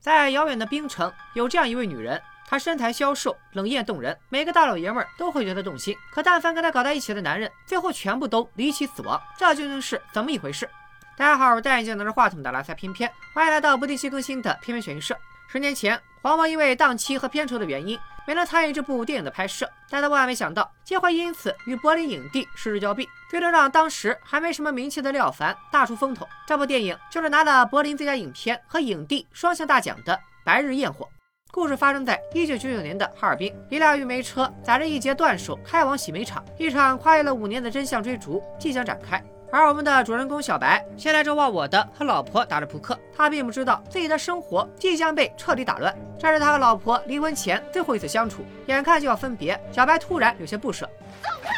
在遥远的冰城，有这样一位女人，她身材消瘦，冷艳动人，每个大老爷们儿都会觉得动心。可但凡跟她搞在一起的男人，最后全部都离奇死亡。这究竟是怎么一回事？大家好，我戴眼镜拿着话筒的拉塞偏偏，欢迎来到不定期更新的偏偏选映社。十年前，黄毛因为档期和片酬的原因，没能参与这部电影的拍摄，但他万万没想到，机会因此与柏林影帝失之交臂，最终让当时还没什么名气的廖凡大出风头。这部电影就是拿了柏林最佳影片和影帝双项大奖的《白日焰火》。故事发生在一九九九年的哈尔滨，一辆运煤车载着一节断手开往洗煤厂，一场跨越了五年的真相追逐即将展开。而我们的主人公小白，现在正忘我的和老婆打着扑克。他并不知道自己的生活即将被彻底打乱。这是他和老婆离婚前最后一次相处，眼看就要分别，小白突然有些不舍。走开！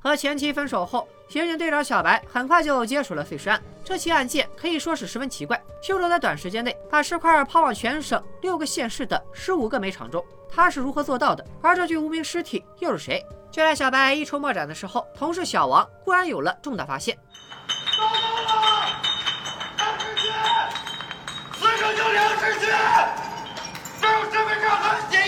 和前妻分手后，刑警队长小白很快就接手了碎尸案。这起案件可以说是十分奇怪，凶手在短时间内把尸块抛往全省六个县市的十五个煤场中，他是如何做到的？而这具无名尸体又是谁？就在小白一筹莫展的时候，同事小王忽然有了重大发现。报告了，两尸体，死者就两尸体，这有身份证很嫌疑的。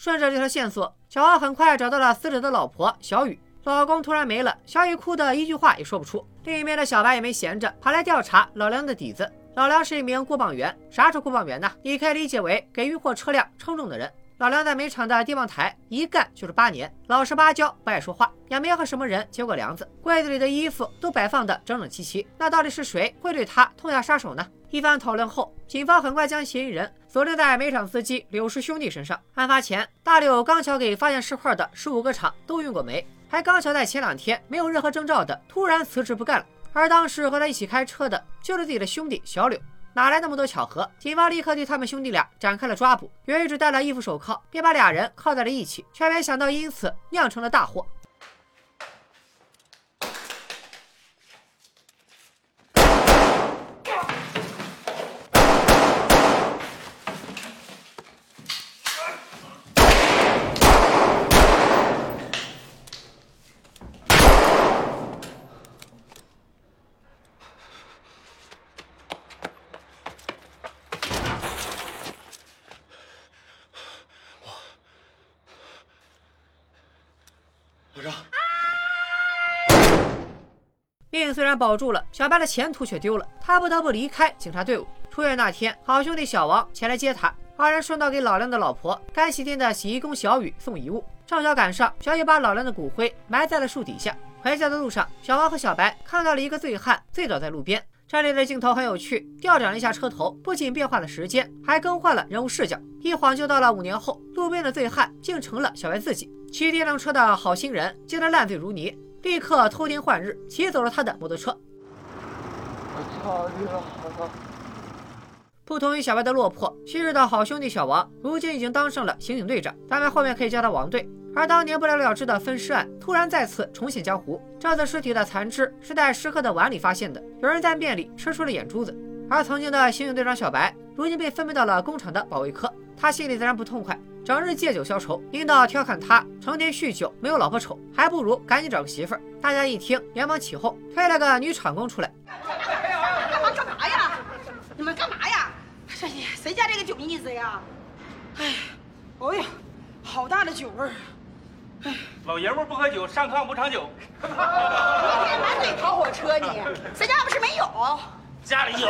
顺着这条线索。小奥很快找到了死者的老婆小雨，老公突然没了，小雨哭得一句话也说不出。另一边的小白也没闲着，跑来调查老梁的底子。老梁是一名过磅员，啥是过磅员呢？你可以理解为给运货车辆称重的人。老梁在煤厂的地磅台一干就是八年，老实巴交，不爱说话，也没和什么人结过梁子。柜子里的衣服都摆放的整整齐齐，那到底是谁会对他痛下杀手呢？一番讨论后，警方很快将嫌疑人锁定在煤厂司机柳氏兄弟身上。案发前，大柳刚巧给发现尸块的十五个厂都运过煤，还刚巧在前两天没有任何征兆的突然辞职不干了。而当时和他一起开车的就是自己的兄弟小柳，哪来那么多巧合？警方立刻对他们兄弟俩展开了抓捕，由于只带了一副手铐，便把俩人铐在了一起，却没想到因此酿成了大祸。虽然保住了，小白的前途却丢了。他不得不离开警察队伍。出院那天，好兄弟小王前来接他，二人顺道给老梁的老婆干洗店的洗衣工小雨送遗物。正巧赶上小雨把老梁的骨灰埋在了树底下。回家的路上，小王和小白看到了一个醉汉醉倒在路边。这里的镜头很有趣，调转了一下车头，不仅变换了时间，还更换了人物视角。一晃就到了五年后，路边的醉汉竟成了小白自己。骑电动车的好心人见他烂醉如泥。立刻偷天换日，骑走了他的摩托车。我操你了！不同于小白的落魄，昔日的好兄弟小王，如今已经当上了刑警队长，咱们后面可以叫他王队。而当年不了了之的分尸案，突然再次重现江湖。这次尸体的残肢是在食客的碗里发现的，有人在面里吃出了眼珠子。而曾经的刑警队长小白，如今被分配到了工厂的保卫科，他心里自然不痛快。整日借酒消愁，领导调侃他成天酗酒，没有老婆丑，还不如赶紧找个媳妇儿。大家一听，连忙起哄，推了个女厂工出来。干嘛干嘛呀？你们干嘛呀？哎呀，谁家这个酒腻子呀？哎，哎呀，好大的酒味儿！哎，老爷们不喝酒，上炕不长久。一天满嘴跑火车，你谁家不是没有？家里有。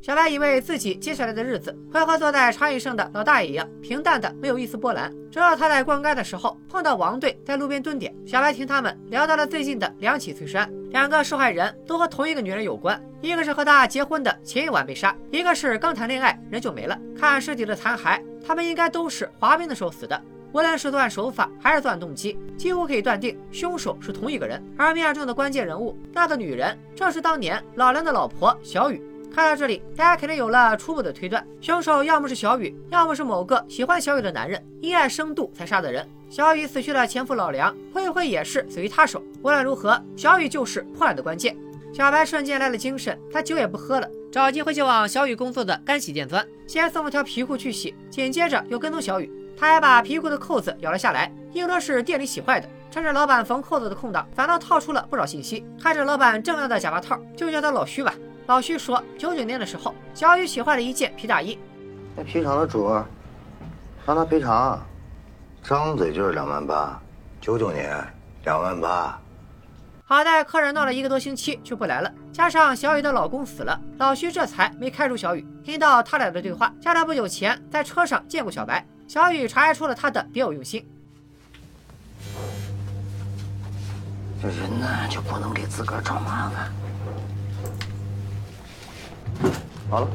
小白以为自己接下来的日子会和坐在长椅上的老大爷一样平淡的没有一丝波澜，直到他在逛街的时候碰到王队在路边蹲点。小白听他们聊到了最近的两起碎尸案，两个受害人都和同一个女人有关，一个是和他结婚的前一晚被杀，一个是刚谈恋爱人就没了。看尸体的残骸，他们应该都是滑冰的时候死的。无论是作案手法还是作案动机，几乎可以断定凶手是同一个人。而命案中的关键人物，那个女人正是当年老梁的老婆小雨。看到这里，大家肯定有了初步的推断：凶手要么是小雨，要么是某个喜欢小雨的男人，因爱生度才杀的人。小雨死去的前夫老梁，会不会也是死于他手？无论如何，小雨就是破案的关键。小白瞬间来了精神，他酒也不喝了，找机会就往小雨工作的干洗店钻，先送了条皮裤去洗，紧接着又跟踪小雨。他还把皮裤的扣子咬了下来，硬说是店里洗坏的。趁着老板缝扣子的空档，反倒套出了不少信息。看着老板锃亮的假发套，就叫他老徐吧。老徐说，九九年的时候，小雨洗坏了一件皮大衣。那皮厂的主让他赔偿，张嘴就是两万八。九九年两万八。好在客人闹了一个多星期就不来了，加上小雨的老公死了，老徐这才没开除小雨。听到他俩的对话，加上不久前在车上见过小白。小雨察觉出了他的别有用心。这人呢，就不能给自个儿找麻烦。好了。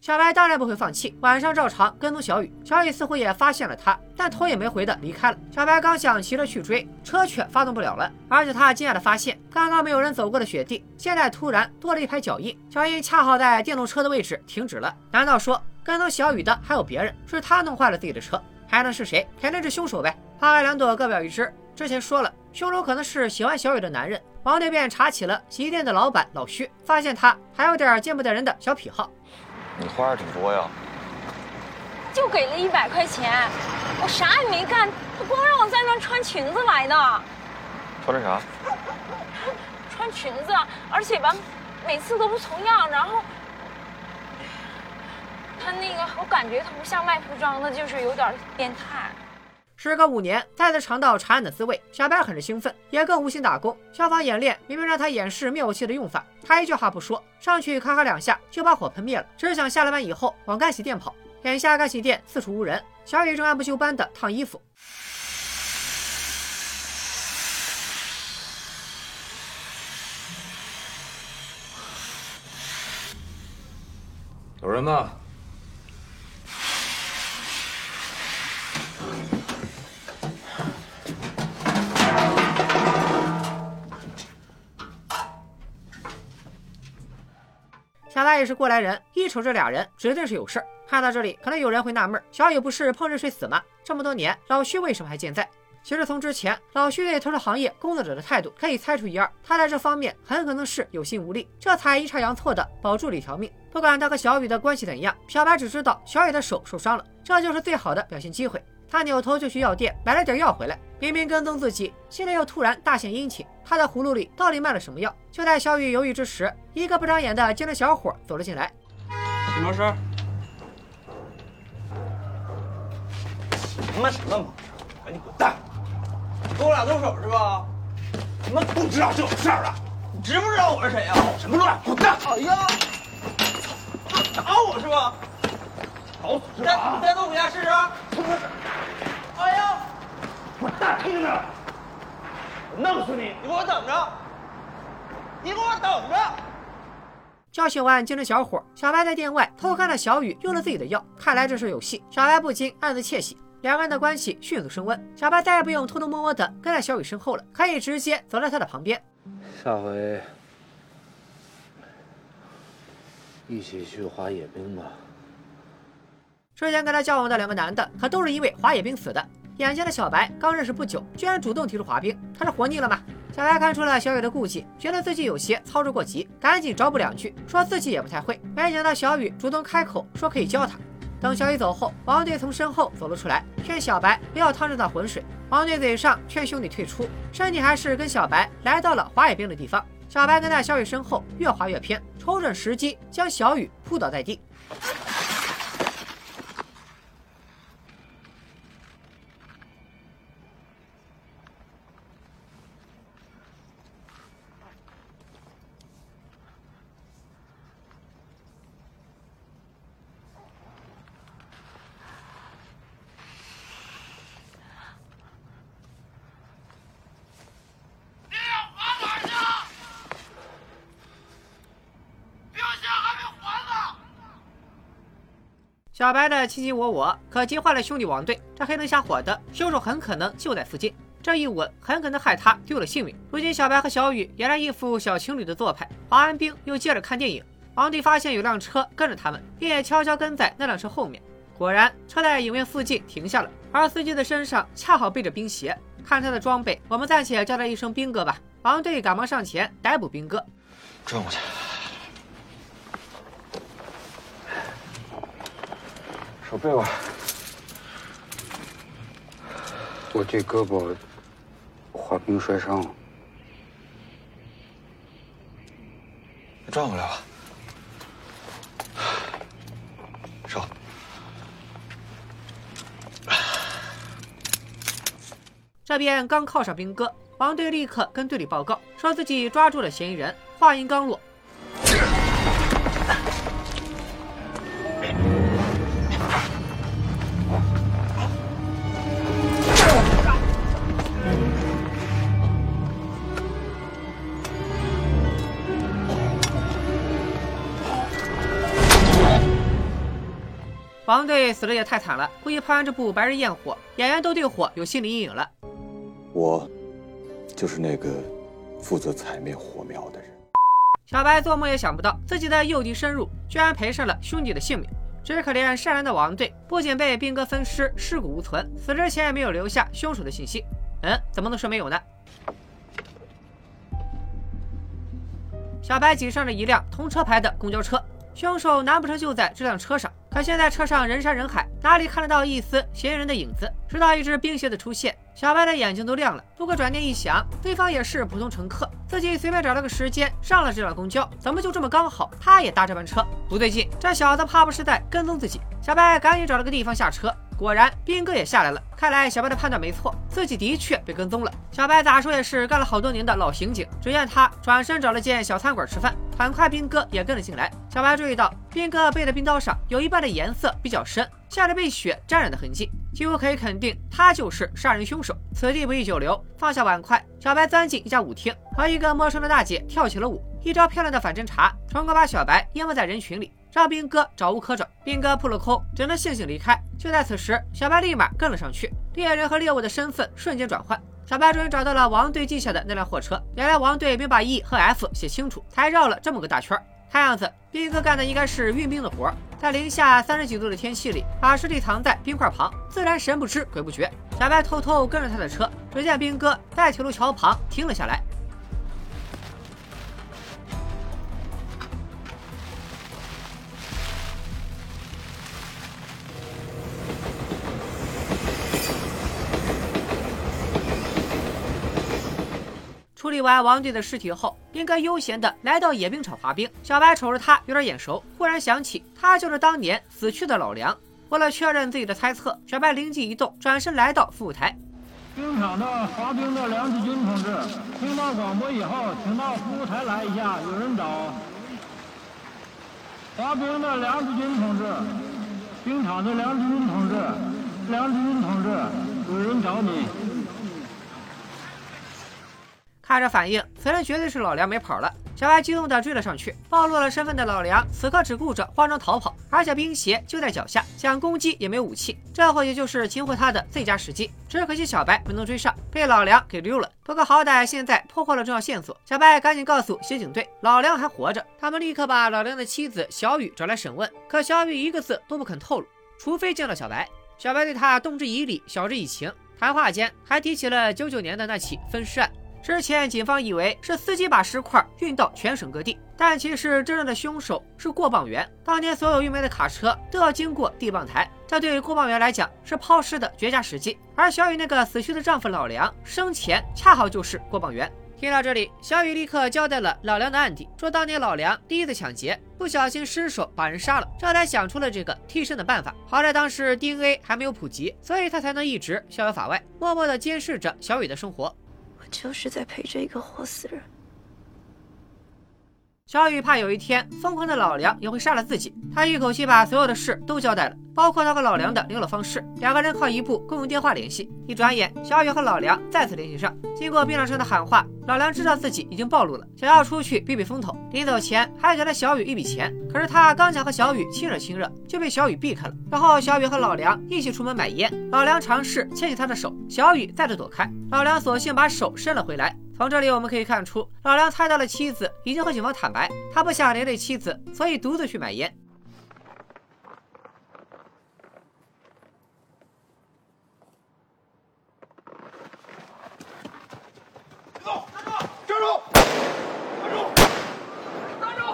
小白当然不会放弃，晚上照常跟踪小雨。小雨似乎也发现了他，但头也没回的离开了。小白刚想骑着去追，车却发动不了了。而且他惊讶的发现，刚刚没有人走过的雪地，现在突然多了一排脚印，脚印恰好在电动车的位置停止了。难道说？跟踪小雨的还有别人，是他弄坏了自己的车，还能是谁？肯定是凶手呗。花开两朵，各表一枝。之前说了，凶手可能是喜欢小雨的男人。王队便查起了洗衣店的老板老徐，发现他还有点见不得人的小癖好。你花样挺多呀，就给了一百块钱，我啥也没干，他光让我在那穿裙子来的。穿的啥？穿裙子，而且吧，每次都不重样，然后。他那个，我感觉他不像卖服装的，就是有点变态。时隔五年，再次尝到查案的滋味，小白很是兴奋，也更无心打工。消防演练明明让他演示灭火器的用法，他一句话不说，上去咔咔两下就把火喷灭了，只想下了班以后往干洗店跑。眼下干洗店四处无人，小雨正按部就班的烫衣服。有人吗？小白也是过来人，一瞅这俩人，指定是有事儿。看到这里，可能有人会纳闷：小雨不是碰热水死吗？这么多年，老徐为什么还健在？其实从之前老徐对投资行业工作者的态度可以猜出一二，他在这方面很可能是有心无力，这才阴差阳错的保住了一条命。不管他和小雨的关系怎样，小白只知道小雨的手受伤了，这就是最好的表现机会。他扭头就去药店买了点药回来，明明跟踪自己，现在又突然大献殷勤。他的葫芦里到底卖了什么药？就在小雨犹豫之时，一个不长眼的精神小伙走了进来。什么事？什么什么忙？赶紧滚蛋！跟我俩动手是吧？你们不知道这种事儿啊？你知不知道我是谁呀？什么乱？滚蛋！哎呀！打我是吧？好死是吧？再再动我下试试。哎呀！滚蛋！听着，我弄死你！你给我等着！你给我等着！叫醒完精神小伙，小白在店外偷看了小雨用了自己的药，看来这是有戏。小白不禁暗自窃喜，两个人的关系迅速升温。小白再也不用偷偷摸摸的跟在小雨身后了，可以直接走在他的旁边。下回一起去滑野冰吧。之前跟他交往的两个男的，可都是因为滑野冰死的。眼前的小白刚认识不久，居然主动提出滑冰，他是活腻了吗？小白看出了小雨的顾忌，觉得自己有些操之过急，赶紧找补两句，说自己也不太会。没想到小雨主动开口说可以教他。等小雨走后，王队从身后走了出来，劝小白不要趟这趟浑水。王队嘴上劝兄弟退出，身体还是跟小白来到了滑野冰的地方。小白跟在小雨身后越滑越偏，瞅准时机将小雨扑倒在地。小白的卿卿我我，可急坏了兄弟王队。这黑灯瞎火的，凶手很可能就在附近。这一吻很可能害他丢了性命。如今小白和小雨俨然一副小情侣的做派，保安兵又接着看电影。王队发现有辆车跟着他们，便也悄悄跟在那辆车后面。果然，车在影院附近停下了，而司机的身上恰好背着冰鞋。看他的装备，我们暂且叫他一声兵哥吧。王队赶忙上前逮捕兵哥，转过去。手背吧。我这胳膊滑冰摔伤了，转过来吧。手。这边刚铐上兵哥，王队立刻跟队里报告，说自己抓住了嫌疑人。话音刚落。王队死的也太惨了，故意拍完这部《白日焰火》，演员都对火有心理阴影了。我，就是那个负责踩灭火苗的人。小白做梦也想不到，自己的诱敌深入，居然赔上了兄弟的性命。只可怜善良的王队，不仅被兵哥分尸，尸骨无存，死之前也没有留下凶手的信息。嗯，怎么能说没有呢？小白挤上了一辆同车牌的公交车，凶手难不成就在这辆车上？可现在车上人山人海，哪里看得到一丝嫌疑人的影子？直到一只冰鞋的出现，小白的眼睛都亮了。不过转念一想，对方也是普通乘客，自己随便找了个时间上了这辆公交，怎么就这么刚好他也搭这班车？不对劲，这小子怕不是在跟踪自己？小白赶紧找了个地方下车。果然，兵哥也下来了。看来小白的判断没错，自己的确被跟踪了。小白咋说也是干了好多年的老刑警，只见他转身找了间小餐馆吃饭。很快，兵哥也跟了进来。小白注意到，兵哥背的冰刀上有一半的颜色比较深，像是被血沾染的痕迹，几乎可以肯定他就是杀人凶手。此地不宜久留，放下碗筷，小白钻进一家舞厅，和一个陌生的大姐跳起了舞。一招漂亮的反侦查，成功把小白淹没在人群里。让兵哥找吴可找，兵哥扑了空，只能悻悻离开。就在此时，小白立马跟了上去，猎人和猎物的身份瞬间转换。小白终于找到了王队记下的那辆货车，原来王队没把 E 和 F 写清楚，才绕了这么个大圈。看样子，兵哥干的应该是运兵的活，在零下三十几度的天气里，把尸体藏在冰块旁，自然神不知鬼不觉。小白偷偷跟着他的车，只见兵哥在铁路桥旁停了下来。处理完王队的尸体后，兵哥悠闲地来到野冰场滑冰。小白瞅着他有点眼熟，忽然想起他就是当年死去的老梁。为了确认自己的猜测，小白灵机一动，转身来到服务台。冰场的滑冰的梁志军同志，听到广播以后，请到服务台来一下，有人找。滑冰的梁志军同志，冰场的梁志军同志，梁志军同志，有人找你。看着反应，此人绝对是老梁没跑了。小白激动地追了上去，暴露了身份的老梁此刻只顾着慌张逃跑，而且冰鞋就在脚下，想攻击也没武器，这或许就是擒获他的最佳时机。只可惜小白没能追上，被老梁给溜了。不过好歹现在破获了重要线索，小白赶紧告诉协警队，老梁还活着。他们立刻把老梁的妻子小雨找来审问，可小雨一个字都不肯透露，除非见到小白。小白对他动之以理，晓之以情，谈话间还提起了九九年的那起分尸案。之前警方以为是司机把石块运到全省各地，但其实真正的凶手是过磅员。当年所有运煤的卡车都要经过地磅台，这对于过磅员来讲是抛尸的绝佳时机。而小雨那个死去的丈夫老梁生前恰好就是过磅员。听到这里，小雨立刻交代了老梁的案底，说当年老梁第一次抢劫不小心失手把人杀了，这才想出了这个替身的办法。好在当时 DNA 还没有普及，所以他才能一直逍遥法外，默默地监视着小雨的生活。就是在陪着一个活死人。小雨怕有一天疯狂的老梁也会杀了自己，他一口气把所有的事都交代了，包括他和老梁的联络方式，两个人靠一部公用电话联系。一转眼，小雨和老梁再次联系上。经过槟榔声的喊话，老梁知道自己已经暴露了，想要出去避避风头。临走前还给了小雨一笔钱，可是他刚想和小雨亲热亲热，就被小雨避开了。然后小雨和老梁一起出门买烟，老梁尝试牵起他的手，小雨再次躲开，老梁索性把手伸了回来。从这里我们可以看出，老梁猜到了妻子已经和警方坦白，他不想连累妻子，所以独自去买烟。走，站住！站住！站住！站住！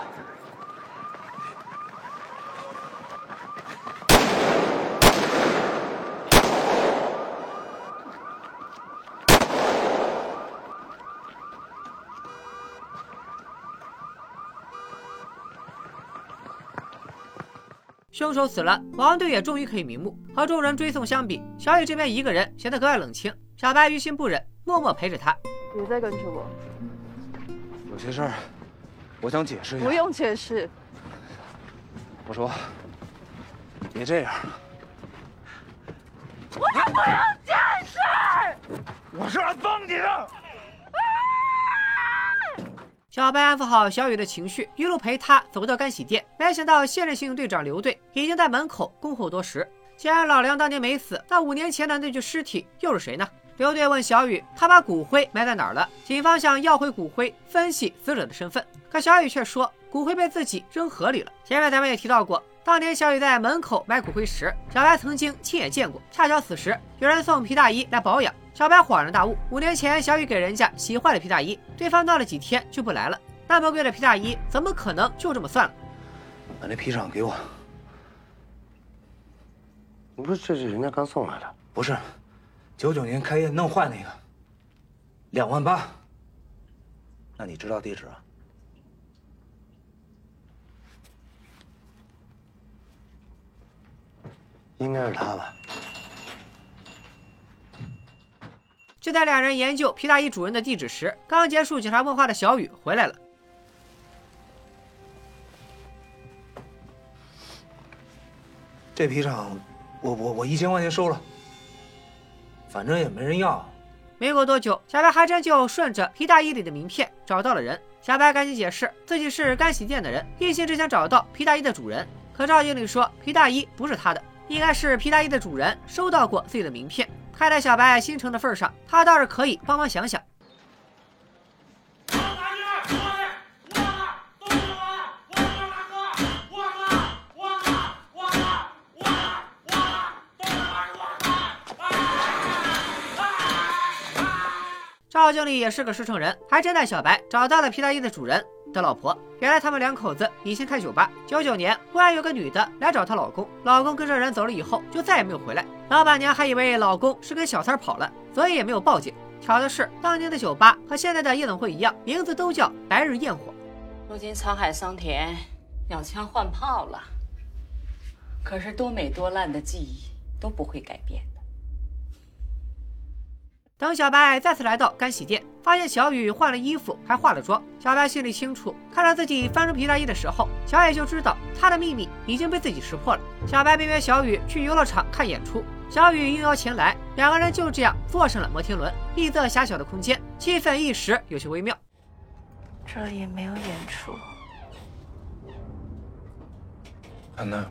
凶手死了，王队也终于可以瞑目。和众人追送相比，小雨这边一个人显得格外冷清。小白于心不忍，默默陪着他。别再跟着我，有些事儿，我想解释一下。不用解释。我说，别这样。我才不用解释。我是来帮你的。小白安抚好小雨的情绪，一路陪他走到干洗店。没想到现任刑警队长刘队已经在门口恭候多时。既然老梁当年没死，那五年前的那具尸体又是谁呢？刘队问小雨，他把骨灰埋在哪儿了？警方想要回骨灰，分析死者的身份，可小雨却说骨灰被自己扔河里了。前面咱们也提到过，当年小雨在门口买骨灰时，小白曾经亲眼见过。恰巧此时有人送皮大衣来保养，小白恍然大悟：五年前小雨给人家洗坏了皮大衣，对方闹了几天就不来了。那么贵的皮大衣，怎么可能就这么算了？把那皮厂给我。不是这是人家刚送来的？不是，九九年开业弄坏那个，两万八。那你知道地址啊？应该是他吧。就在两人研究皮大衣主人的地址时，刚结束警察问话的小雨回来了。这皮厂，我我我一千块钱收了，反正也没人要。没过多久，小白还真就顺着皮大衣里的名片找到了人。小白赶紧解释自己是干洗店的人，一心只想找到皮大衣的主人。可赵经理说皮大衣不是他的，应该是皮大衣的主人收到过自己的名片。看在小白心诚的份上，他倒是可以帮忙想想。赵经理也是个实诚人，还真带小白找到了皮大衣的主人的老婆。原来他们两口子以前开酒吧，九九年忽然有个女的来找她老公，老公跟着人走了以后就再也没有回来。老板娘还以为老公是跟小三跑了，所以也没有报警。巧的是，当年的酒吧和现在的夜总会一样，名字都叫白日焰火。如今沧海桑田，鸟枪换炮了，可是多美多烂的记忆都不会改变。等小白再次来到干洗店，发现小雨换了衣服，还化了妆。小白心里清楚，看到自己翻出皮大衣的时候，小野就知道他的秘密已经被自己识破了。小白便约小雨去游乐场看演出，小雨应邀前来，两个人就这样坐上了摩天轮。一则狭小的空间，气氛一时有些微妙。这里也没有演出。安娜。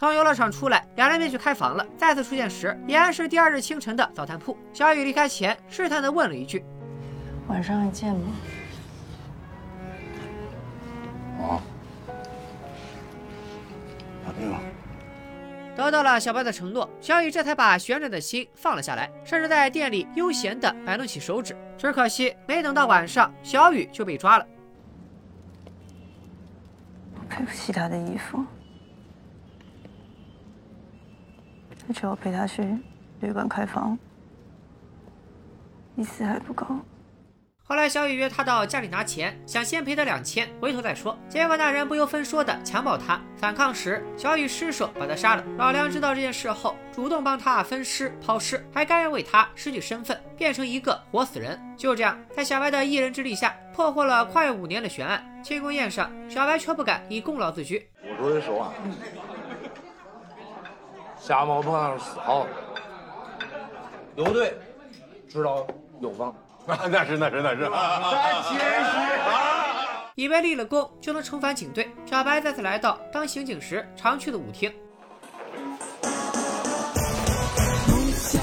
从游乐场出来，两人便去开房了。再次出现时，依然是第二日清晨的早餐铺。小雨离开前试探的问了一句：“晚上还见吗？”好。打病。得到了小白的承诺，小雨这才把悬着的心放了下来，甚至在店里悠闲地摆弄起手指。只可惜，没等到晚上，小雨就被抓了。我配不起他的衣服，我陪他去旅馆开房，意思还不够。后来，小雨约他到家里拿钱，想先赔他两千，回头再说。结果那人不由分说的强暴他，反抗时，小雨失手把他杀了。老梁知道这件事后，主动帮他分尸抛尸，还甘愿为他失去身份，变成一个活死人。就这样，在小白的一人之力下，破获了快五年的悬案。庆功宴上，小白却不敢以功劳自居。我说句实话，夏某碰上死耗子，有队，知道有方。那是那是那是。以为立了功就能重返警队，小白再次来到当刑警时常去的舞厅。梦想，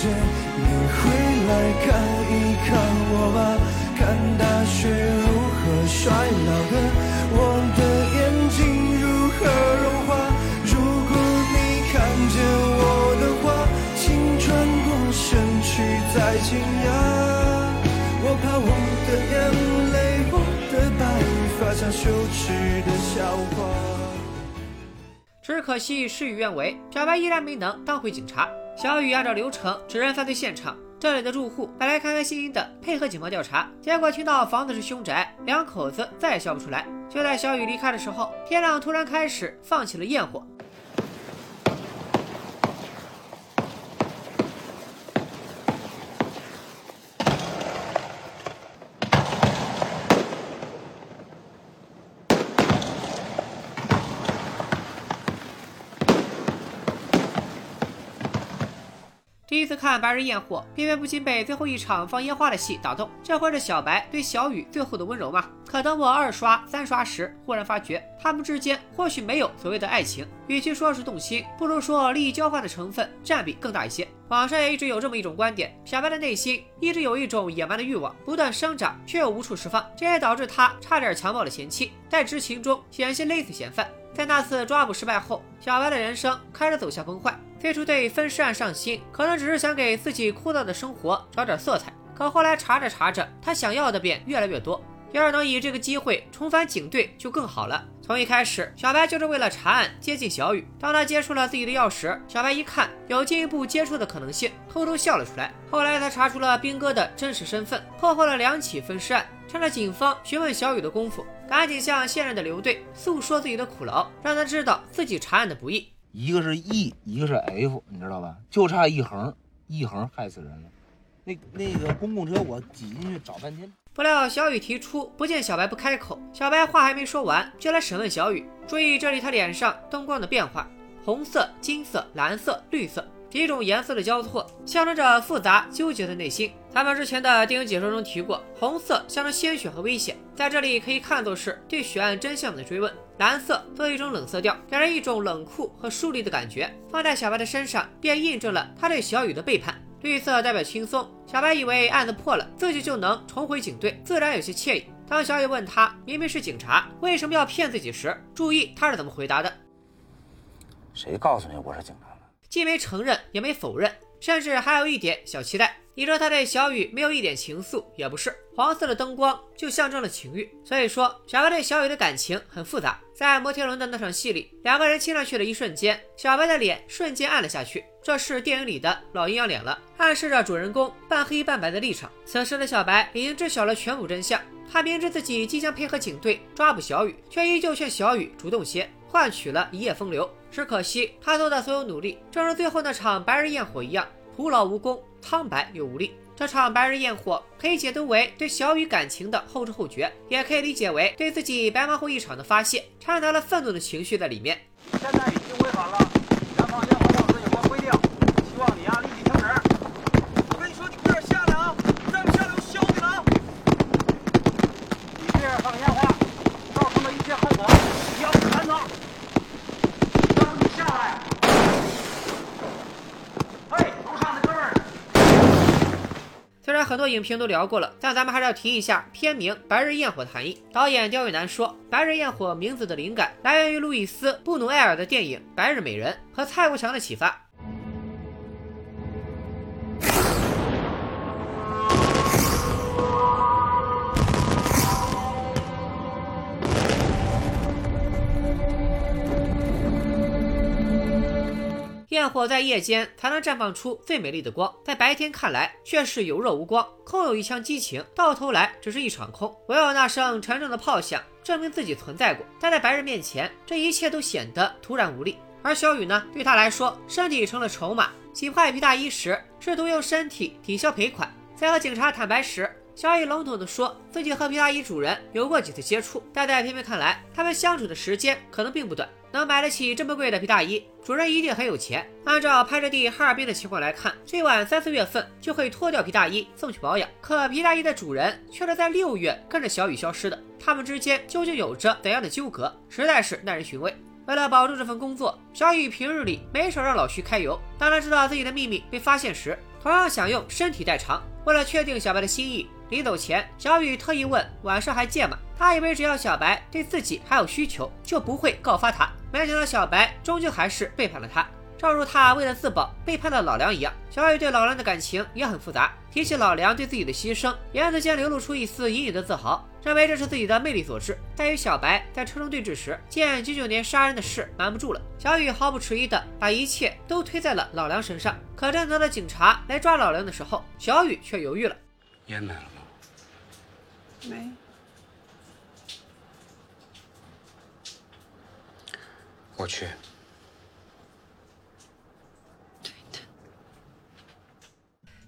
有时间，你会来看一看我吧，看大雪如何衰老的，我的眼睛如何融化。如果你看见我的话，请转过身去再惊讶。我怕我的眼泪，我的白发像羞耻的笑话。只可惜事与愿违，小白依然没能当回警察。小雨按照流程指认犯罪现场，这里的住户本来开开心心的配合警方调查，结果听到房子是凶宅，两口子再也笑不出来。就在小雨离开的时候，天亮突然开始放起了焰火。次看《白日焰火》，偏偏不禁被最后一场放烟花的戏打动。这会是小白对小雨最后的温柔吗？可等我二刷、三刷时，忽然发觉他们之间或许没有所谓的爱情，与其说是动心，不如说利益交换的成分占比更大一些。网上也一直有这么一种观点：小白的内心一直有一种野蛮的欲望，不断生长，却又无处释放，这也导致他差点强暴了前妻，在执勤中险些勒死嫌犯。在那次抓捕失败后，小白的人生开始走向崩坏。最初对分尸案上心，可能只是想给自己枯燥的生活找点色彩。可后来查着查着，他想要的便越来越多。要是能以这个机会重返警队，就更好了。从一开始，小白就是为了查案接近小雨。当他接触了自己的钥匙，小白一看有进一步接触的可能性，偷偷笑了出来。后来他查出了兵哥的真实身份，破获了两起分尸案。趁着警方询问小雨的功夫，赶紧向现任的刘队诉说自己的苦劳，让他知道自己查案的不易。一个是 E，一个是 F，你知道吧？就差一横，一横害死人了。那那个公共车我挤进去找半天。不料小雨提出不见小白不开口，小白话还没说完，就来审问小雨。注意这里他脸上灯光的变化，红色、金色、蓝色、绿色。几种颜色的交错，象征着复杂纠结的内心。咱们之前的电影解说中提过，红色象征鲜血和危险，在这里可以看作是对血案真相的追问；蓝色作为一种冷色调，给人一种冷酷和疏离的感觉。放在小白的身上，便印证了他对小雨的背叛。绿色代表轻松，小白以为案子破了，自己就能重回警队，自然有些惬意。当小雨问他明明是警察，为什么要骗自己时，注意他是怎么回答的：谁告诉你我是警察？既没承认，也没否认，甚至还有一点小期待。你说他对小雨没有一点情愫，也不是。黄色的灯光就象征了情欲，所以说小白对小雨的感情很复杂。在摩天轮的那场戏里，两个人亲上去的一瞬间，小白的脸瞬间暗了下去，这是电影里的老阴阳脸了，暗示着主人公半黑半白的立场。此时的小白已经知晓了全部真相，他明知自己即将配合警队抓捕小雨，却依旧劝小雨主动些，换取了一夜风流。只可惜他做的所有努力，正如最后那场白日焰火一样，徒劳无功，苍白又无力。这场白日焰火可以解读为对小雨感情的后知后觉，也可以理解为对自己白忙活一场的发泄，掺杂了愤怒的情绪在里面。现在已经违反了燃放烟花炮时有关规定，希望你按立即停止。我跟你说，你快点下来啊，再不下来我削你了啊！你这样放烟花，造成的一切后果，你要负全责。让你下来。很多影评都聊过了，但咱们还是要提一下片名《白日焰火》的含义。导演刁亦男说，《白日焰火》名字的灵感来源于路易斯·布努埃尔的电影《白日美人》和蔡国强的启发。焰火在夜间才能绽放出最美丽的光，在白天看来却是有若无光，空有一腔激情，到头来只是一场空。唯有那声沉重的炮响证明自己存在过，但在白日面前，这一切都显得突然无力。而小雨呢，对他来说，身体成了筹码。击坏皮大衣时，试图用身体抵消赔款；在和警察坦白时，小雨笼统地说自己和皮大衣主人有过几次接触，但在片片看来，他们相处的时间可能并不短。能买得起这么贵的皮大衣，主人一定很有钱。按照拍摄地哈尔滨的情况来看，最晚三四月份就会脱掉皮大衣送去保养。可皮大衣的主人却是在六月跟着小雨消失的，他们之间究竟有着怎样的纠葛，实在是耐人寻味。为了保住这份工作，小雨平日里没少让老徐开油。当他知道自己的秘密被发现时，同样想用身体代偿。为了确定小白的心意。临走前，小雨特意问：“晚上还见吗？”他以为只要小白对自己还有需求，就不会告发他。没想到小白终究还是背叛了他，正如他为了自保背叛了老梁一样。小雨对老梁的感情也很复杂。提起老梁对自己的牺牲，言辞间流露出一丝隐隐的自豪，认为这是自己的魅力所致。但与小白在车中对峙时，见九九年杀人的事瞒不住了，小雨毫不迟疑的把一切都推在了老梁身上。可正等到警察来抓老梁的时候，小雨却犹豫了。烟买了吗？没。我去。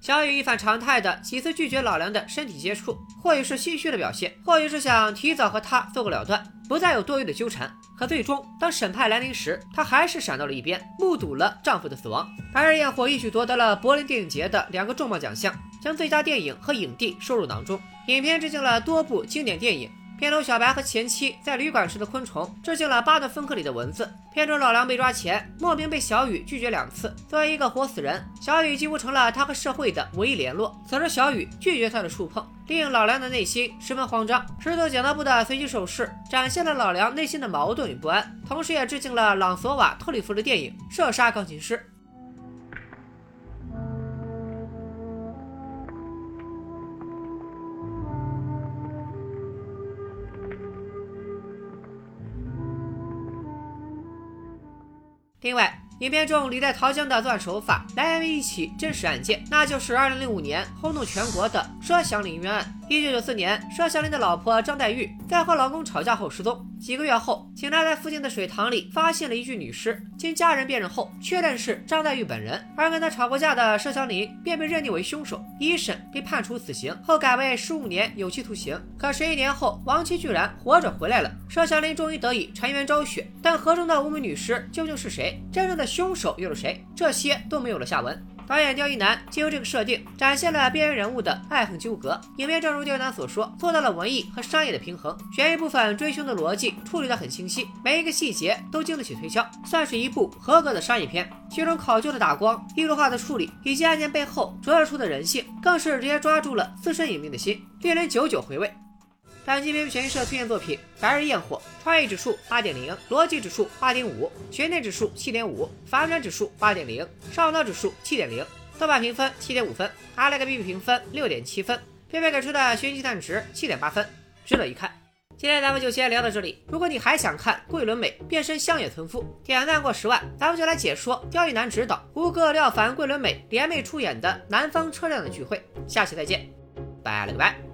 小雨一反常态的几次拒绝老梁的身体接触，或许是心虚的表现，或许是想提早和他做个了断，不再有多余的纠缠。可最终，当审判来临时，她还是闪到了一边，目睹了丈夫的死亡。《白日焰火》一举夺得了柏林电影节的两个重磅奖项，将最佳电影和影帝收入囊中。影片致敬了多部经典电影。片头小白和前妻在旅馆时的昆虫，致敬了巴顿芬克里的文字。片中老梁被抓前，莫名被小雨拒绝两次。作为一个活死人，小雨几乎成了他和社会的唯一联络。此时小雨拒绝他的触碰，令老梁的内心十分慌张。石头剪刀布的随机手势，展现了老梁内心的矛盾与不安，同时也致敬了朗索瓦特里弗的电影《射杀钢琴师》。另外，影片中李代桃僵的作案手法来源于一起真实案件，那就是2005年轰动全国的佘祥林冤案。1994年，佘祥林的老婆张黛玉在和老公吵架后失踪。几个月后，警察在附近的水塘里发现了一具女尸，经家人辨认后，确认是张黛玉本人。而跟她吵过架的佘祥林便被认定为凶手，一审被判处死刑，后改为十五年有期徒刑。可十一年后，亡妻居然活着回来了，佘祥林终于得以沉冤昭雪。但河中的无名女尸究竟是谁？真正的凶手又是谁？这些都没有了下文。导演刁亦男借由这个设定，展现了边缘人物的爱恨纠葛。影片正如刁亦男所说，做到了文艺和商业的平衡。悬疑部分追凶的逻辑处理得很清晰，每一个细节都经得起推敲，算是一部合格的商业片。其中考究的打光、艺术化的处理，以及案件背后折射出的人性，更是直接抓住了资深影迷的心，令人久久回味。本期片悬疑社推荐作品《白日焰火》，创意指数八点零，逻辑指数八点五，悬念指数七点五，反转指数八点零，上脑指数七点零，豆瓣评分七点五分，阿莱格 B B 评分六点七分，片片给出的悬疑蛋值七点八分，值得一看。今天咱们就先聊到这里。如果你还想看桂纶镁变身乡野村妇，点赞过十万，咱们就来解说刁亦男执导、胡歌、廖凡、桂纶镁联袂出演的《南方车站的聚会》。下期再见，拜了个拜。